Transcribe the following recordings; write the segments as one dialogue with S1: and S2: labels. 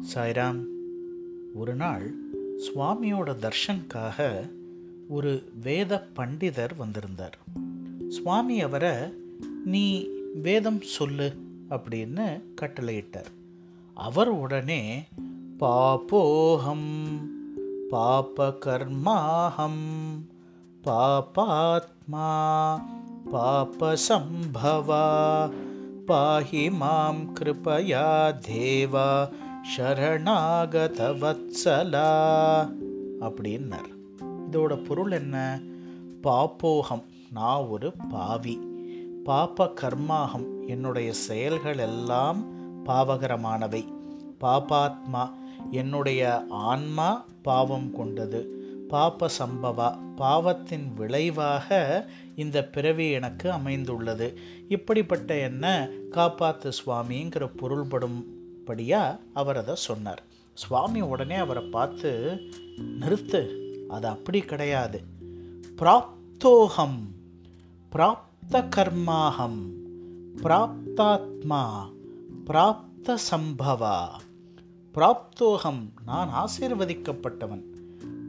S1: சாய்ராம் ஒரு நாள் சுவாமியோட தர்ஷனுக்காக ஒரு வேத பண்டிதர் வந்திருந்தார். சுவாமி அவரை நீ வேதம் சொல்லு அப்படின்னு கட்டளையிட்டார். அவர் உடனே பாப்போகம் பாப கர்மாஹம் பாபாத்மா பாபசம்பவா பாஹி மாம் கிருபயா தேவா சரணாகதவத்சலா அப்படின்னார். இதோட பொருள் என்ன? பாப்போகம். நான் ஒரு பாவி. பாப கர்மாகம். என்னுடைய செயல்கள் எல்லாம் பாவகரமானவை. பாபாத்மா என்னுடைய ஆன்மா பாவம் கொண்டது. பாப சம்பவா பாவத்தின் விளைவாக இந்த பிறவி எனக்கு அமைந்துள்ளது. இப்படிப்பட்ட என்ன? காப்பாத்து சுவாமிங்கிற பொருள்படும் அப்படியாக அவர் அதை சொன்னார். சுவாமி உடனே அவரை பார்த்து நிறுத்து அது அப்படி கிடையாது. பிராப்தோகம் பிராப்த கர்மாகம் பிராப்தாத்மா பிராப்த சம்பவா பிராப்தோகம் நான் ஆசீர்வதிக்கப்பட்டவன்.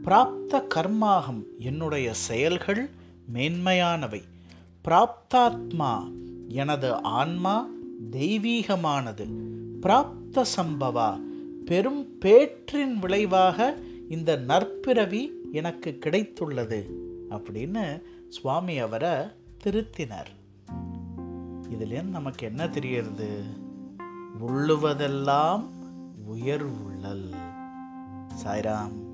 S1: பிராப்த கர்மாகம் என்னுடைய செயல்கள் மேன்மையானவை. பிராப்தாத்மா எனது ஆன்மா தெய்வீகமானது. பிராப்த சம்பவா பெரும் பேற்றின் விளைவாக இந்த நற்பிறவி எனக்கு கிடைத்துள்ளது அப்படின்னு சுவாமி அவரை திருத்தினார். இதுலேருந்து நமக்கு என்ன தெரியறது உள்ளுவதெல்லாம் உயர்வுள்ளல். சாய்ராம்.